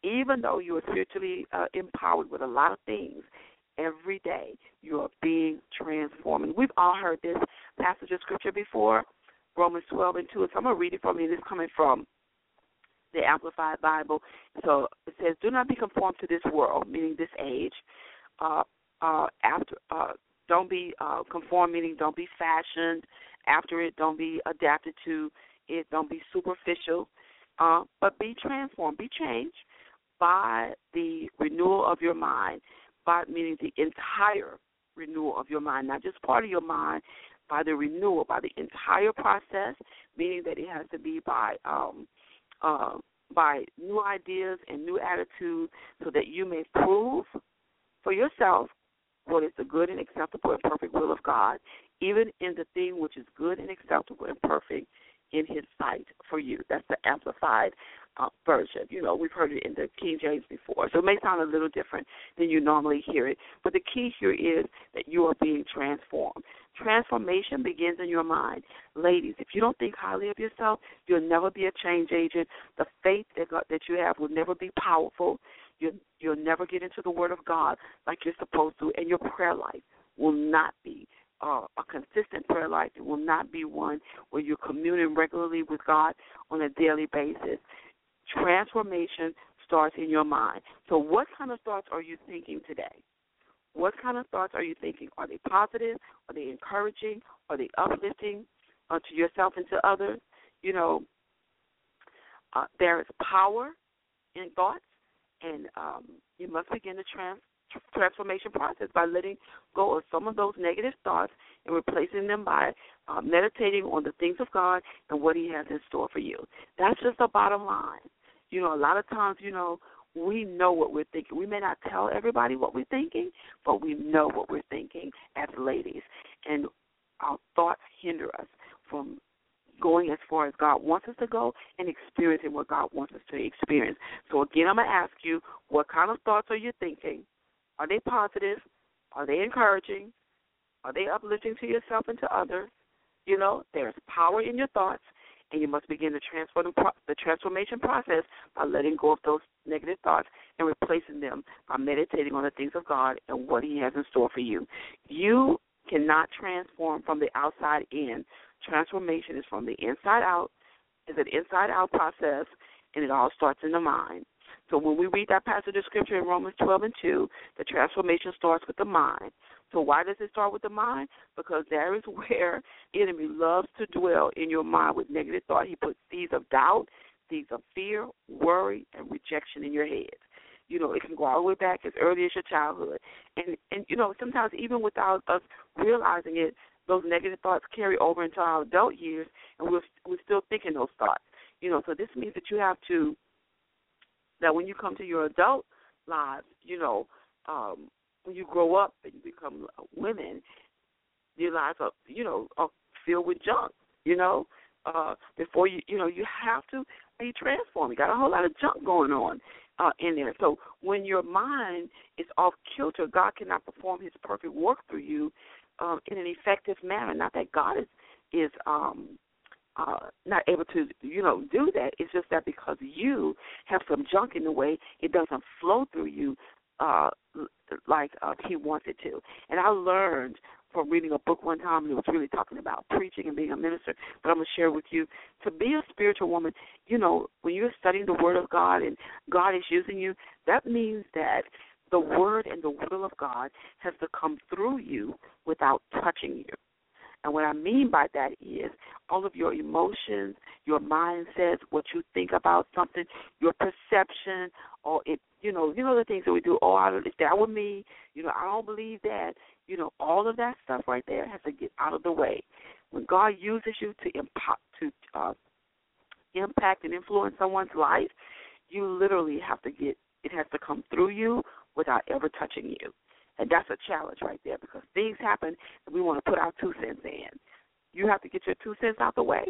[SPEAKER 2] even though you are spiritually uh, empowered with a lot of things, every day you are being transformed. We've all heard this passage of scripture before, Romans 12 and 2. So I'm going to read it from you. This is coming from the Amplified Bible. So it says, Do not be conformed to this world, meaning this age. Uh, uh, after, uh, don't be uh, conformed, meaning don't be fashioned after it. Don't be adapted to it. Don't be superficial uh, but be transformed, be changed by the renewal of your mind, by meaning the entire renewal of your mind, not just part of your mind, by the renewal, by the entire process, meaning that it has to be by um, uh, by new ideas and new attitudes, so that you may prove for yourself what is the good and acceptable and perfect will of God, even in the thing which is good and acceptable and perfect in his sight for you. That's the amplified uh, version. You know, we've heard it in the King James before, so it may sound a little different than you normally hear it. But the key here is that you are being transformed. Transformation begins in your mind. Ladies, if you don't think highly of yourself, you'll never be a change agent. The faith that, God, that you have will never be powerful. You, you'll never get into the Word of God like you're supposed to, and your prayer life will not be uh, a consistent prayer life. It will not be one where you're communing regularly with God on a daily basis. Transformation starts in your mind. So, what kind of thoughts are you thinking today? What kind of thoughts are you thinking? Are they positive? Are they encouraging? Are they uplifting uh, to yourself and to others? You know, uh, there is power in thoughts, and um, you must begin the trans- transformation process by letting go of some of those negative thoughts and replacing them by uh, meditating on the things of God and what He has in store for you. That's just the bottom line. You know, a lot of times, you know, we know what we're thinking. We may not tell everybody what we're thinking, but we know what we're thinking as ladies. And our thoughts hinder us from going as far as God wants us to go and experiencing what God wants us to experience. So, again, I'm going to ask you what kind of thoughts are you thinking? Are they positive? Are they encouraging? Are they uplifting to yourself and to others? You know, there's power in your thoughts, and you must begin the transform the transformation process by letting go of those negative thoughts and replacing them by meditating on the things of God and what He has in store for you. You cannot transform from the outside in. Transformation is from the inside out. It's an inside out process, and it all starts in the mind. So when we read that passage of scripture in Romans 12 and 2, the transformation starts with the mind. So why does it start with the mind? Because there is where the enemy loves to dwell in your mind with negative thought. He puts seeds of doubt, seeds of fear, worry, and rejection in your head. You know, it can go all the way back as early as your childhood. And and you know, sometimes even without us realizing it, those negative thoughts carry over into our adult years and we're we're still thinking those thoughts. You know, so this means that you have to that when you come to your adult lives, you know, um, when you grow up and you become women, your lives are, you know, are filled with junk. You know, uh, before you, you know, you have to be transformed. You got a whole lot of junk going on uh, in there. So when your mind is off kilter, God cannot perform His perfect work through you um, in an effective manner. Not that God is is um, uh, not able to, you know, do that. It's just that because you have some junk in the way, it doesn't flow through you uh, like uh, he wants it to. And I learned from reading a book one time, and it was really talking about preaching and being a minister. But I'm going to share with you to be a spiritual woman. You know, when you're studying the Word of God and God is using you, that means that the Word and the will of God has to come through you without touching you. And what I mean by that is all of your emotions, your mindsets, what you think about something, your perception, or it, you know, you know the things that we do. Oh, I, if that were me, you know, I don't believe that. You know, all of that stuff right there has to get out of the way. When God uses you to impact to uh, impact and influence someone's life, you literally have to get it has to come through you without ever touching you. And that's a challenge right there because things happen and we want to put our two cents in. You have to get your two cents out the way,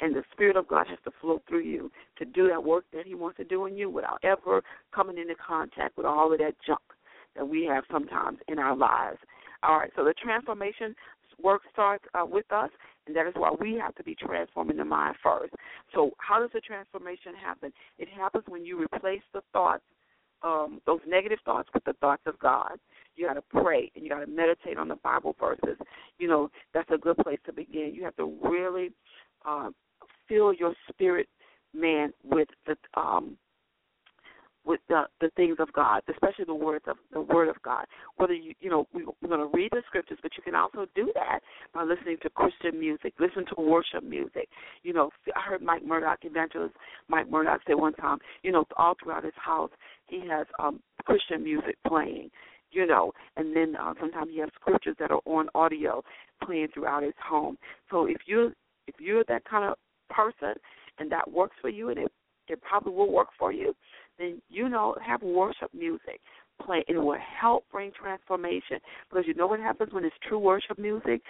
[SPEAKER 2] and the Spirit of God has to flow through you to do that work that He wants to do in you without ever coming into contact with all of that junk that we have sometimes in our lives. All right, so the transformation work starts uh, with us, and that is why we have to be transforming the mind first. So, how does the transformation happen? It happens when you replace the thoughts, um, those negative thoughts, with the thoughts of God you got to pray and you got to meditate on the Bible verses. You know, that's a good place to begin. You have to really uh, fill your spirit, man, with the um, with the the things of God, especially the words of the Word of God. Whether you you know we, we're going to read the scriptures, but you can also do that by listening to Christian music, listen to worship music. You know, I heard Mike Murdock, evangelist Mike Murdock, say one time, you know, all throughout his house he has um Christian music playing you know, and then uh, sometimes he has scriptures that are on audio playing throughout his home. So if you if you're that kind of person and that works for you and it it probably will work for you, then you know have worship music play. It will help bring transformation because you know what happens when it's true worship music.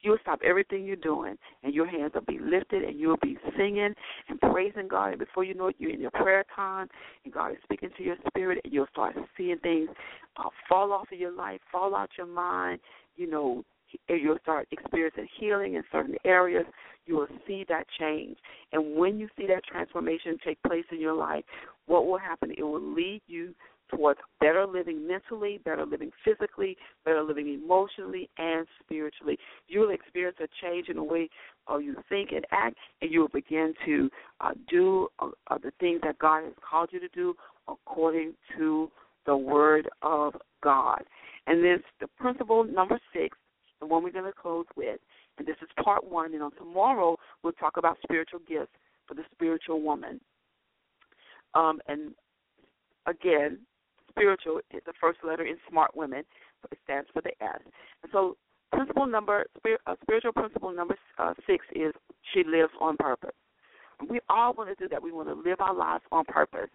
[SPEAKER 2] You'll stop everything you're doing, and your hands will be lifted, and you'll be singing and praising God. And before you know it, you're in your prayer time, and God is speaking to your spirit, and you'll start seeing things uh, fall off of your life, fall out your mind. You know, you'll start experiencing healing in certain areas. You will see that change. And when you see that transformation take place in your life, what will happen? It will lead you towards better living mentally, better living physically, better living emotionally and spiritually. You will experience a change in the way uh, you think and act, and you will begin to uh, do uh, the things that God has called you to do according to the Word of God. And then the principle number six, the one we're going to close with, and this is part one. And on tomorrow, we'll talk about spiritual gifts for the spiritual woman. Um, and again, spiritual the first letter in Smart Women. It stands for the S. And so, principle number, uh, spiritual principle number uh, six is she lives on purpose. We all want to do that. We want to live our lives on purpose.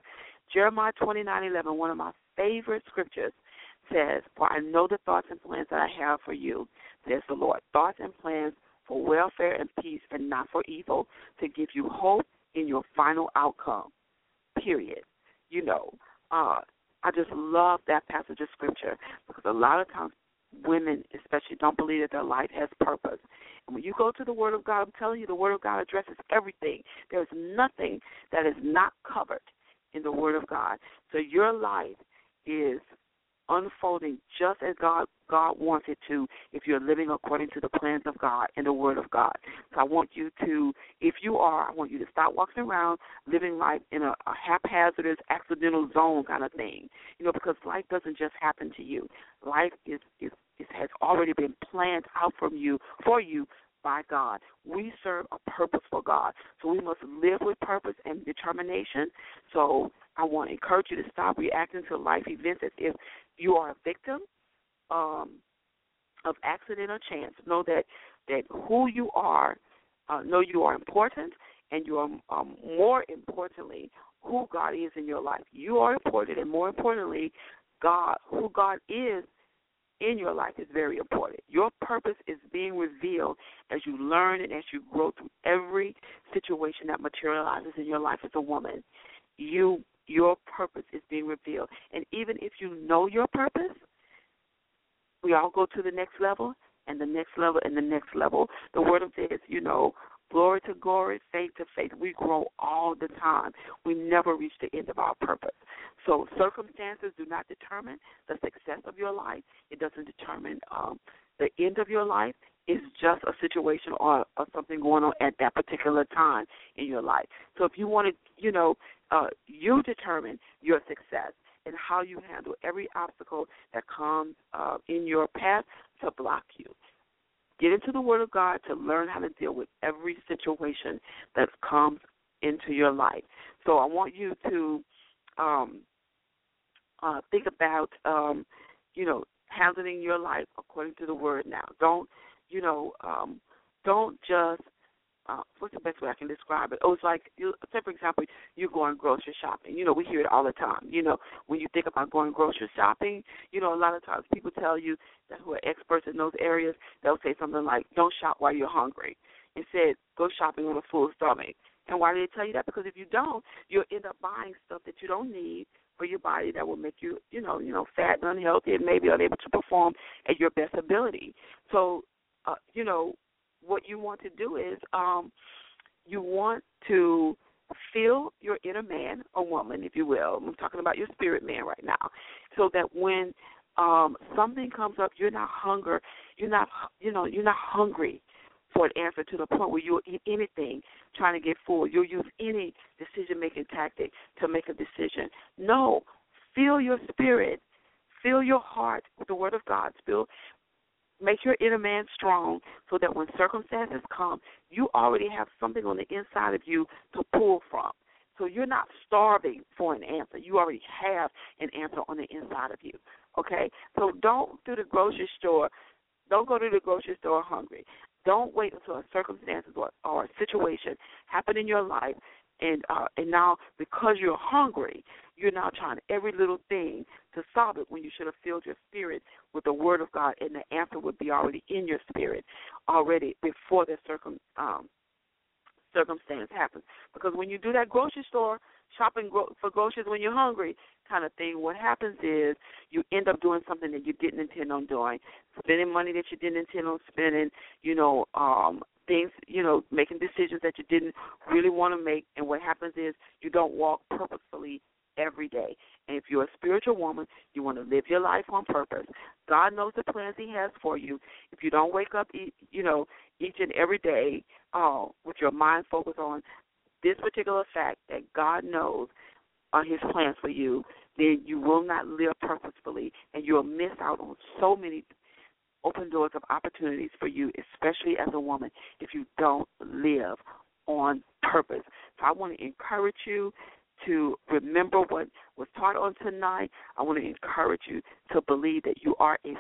[SPEAKER 2] Jeremiah twenty nine eleven, one of my favorite scriptures, says, For I know the thoughts and plans that I have for you, says the Lord. Thoughts and plans for welfare and peace and not for evil, to give you hope in your final outcome. Period. You know, uh, I just love that passage of scripture because a lot of times women, especially, don't believe that their life has purpose. And when you go to the Word of God, I'm telling you, the Word of God addresses everything. There's nothing that is not covered in the Word of God. So your life is unfolding just as God God wants it to if you're living according to the plans of God and the Word of God. So I want you to, if you are, I want you to stop walking around living life in a, a haphazardous, accidental zone kind of thing. You know, because life doesn't just happen to you. Life is is, is has already been planned out from you for you by God. We serve a purposeful God. So we must live with purpose and determination. So I want to encourage you to stop reacting to life events as if you are a victim um, of accident or chance. Know that that who you are, uh, know you are important, and you are um, more importantly who God is in your life. You are important, and more importantly, God, who God is in your life is very important. Your purpose is being revealed as you learn and as you grow through every situation that materializes in your life as a woman. You your purpose is being revealed. And even if you know your purpose, we all go to the next level and the next level and the next level. The word of says, you know, glory to glory, faith to faith. We grow all the time. We never reach the end of our purpose. So circumstances do not determine the success of your life. It doesn't determine um, the end of your life. It's just a situation or, or something going on at that particular time in your life. So if you want to, you know, uh, you determine your success and how you handle every obstacle that comes uh, in your path to block you. Get into the Word of God to learn how to deal with every situation that comes into your life. So I want you to um, uh, think about, um, you know, handling your life according to the Word. Now, don't, you know, um, don't just uh, what's the best way I can describe it? Oh, it's like, you, say for example, you're going grocery shopping. You know, we hear it all the time. You know, when you think about going grocery shopping, you know, a lot of times people tell you that who are experts in those areas, they'll say something like, "Don't shop while you're hungry." Instead, go shopping on a full stomach. And why do they tell you that? Because if you don't, you'll end up buying stuff that you don't need for your body that will make you, you know, you know, fat and unhealthy and maybe unable to perform at your best ability. So, uh, you know, what you want to do is um, you want to feel your inner man or woman, if you will. I'm talking about your spirit man right now, so that when um, something comes up, you're not hunger, you're not, you know, you're not hungry for an answer to the point where you'll eat anything trying to get full. You'll use any decision making tactic to make a decision. No, feel your spirit, fill your heart with the Word of God. Fill Make your inner man strong so that when circumstances come, you already have something on the inside of you to pull from. So you're not starving for an answer. You already have an answer on the inside of you. Okay? So don't do the grocery store. Don't go to the grocery store hungry. Don't wait until a circumstance or, or a situation happen in your life and uh, and now because you're hungry, you're now trying every little thing to solve it when you should have filled your spirit with the Word of God, and the answer would be already in your spirit already before the circum um, circumstance happens. Because when you do that grocery store shopping for groceries when you're hungry kind of thing, what happens is you end up doing something that you didn't intend on doing, spending money that you didn't intend on spending, you know, um things, you know, making decisions that you didn't really want to make and what happens is you don't walk purposefully every day. And if you're a spiritual woman, you want to live your life on purpose. God knows the plans He has for you. If you don't wake up, you know, each and every day uh, with your mind focused on this particular fact that God knows on His plans for you, then you will not live purposefully, and you'll miss out on so many open doors of opportunities for you, especially as a woman, if you don't live on purpose. So I want to encourage you to remember what was taught on tonight. I want to encourage you to believe that you are a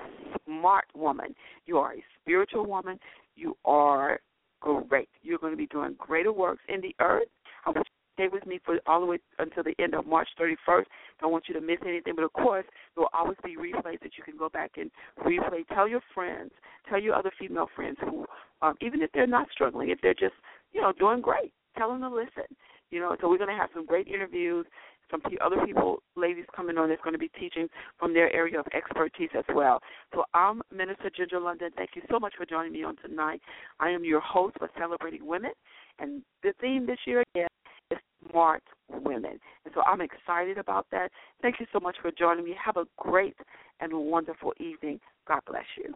[SPEAKER 2] smart woman. You are a spiritual woman. You are great. You're going to be doing greater works in the earth. I want you to stay with me for all the way until the end of March 31st. Don't want you to miss anything. But of course, there will always be replays that you can go back and replay. Tell your friends, tell your other female friends who, um, even if they're not struggling, if they're just, you know, doing great, tell them to listen. You know, so we're going to have some great interviews, some other people, ladies coming on that's going to be teaching from their area of expertise as well. So I'm Minister Ginger London. Thank you so much for joining me on tonight. I am your host for Celebrating Women, and the theme this year again is smart women. And so I'm excited about that. Thank you so much for joining me. Have a great and wonderful evening. God bless you.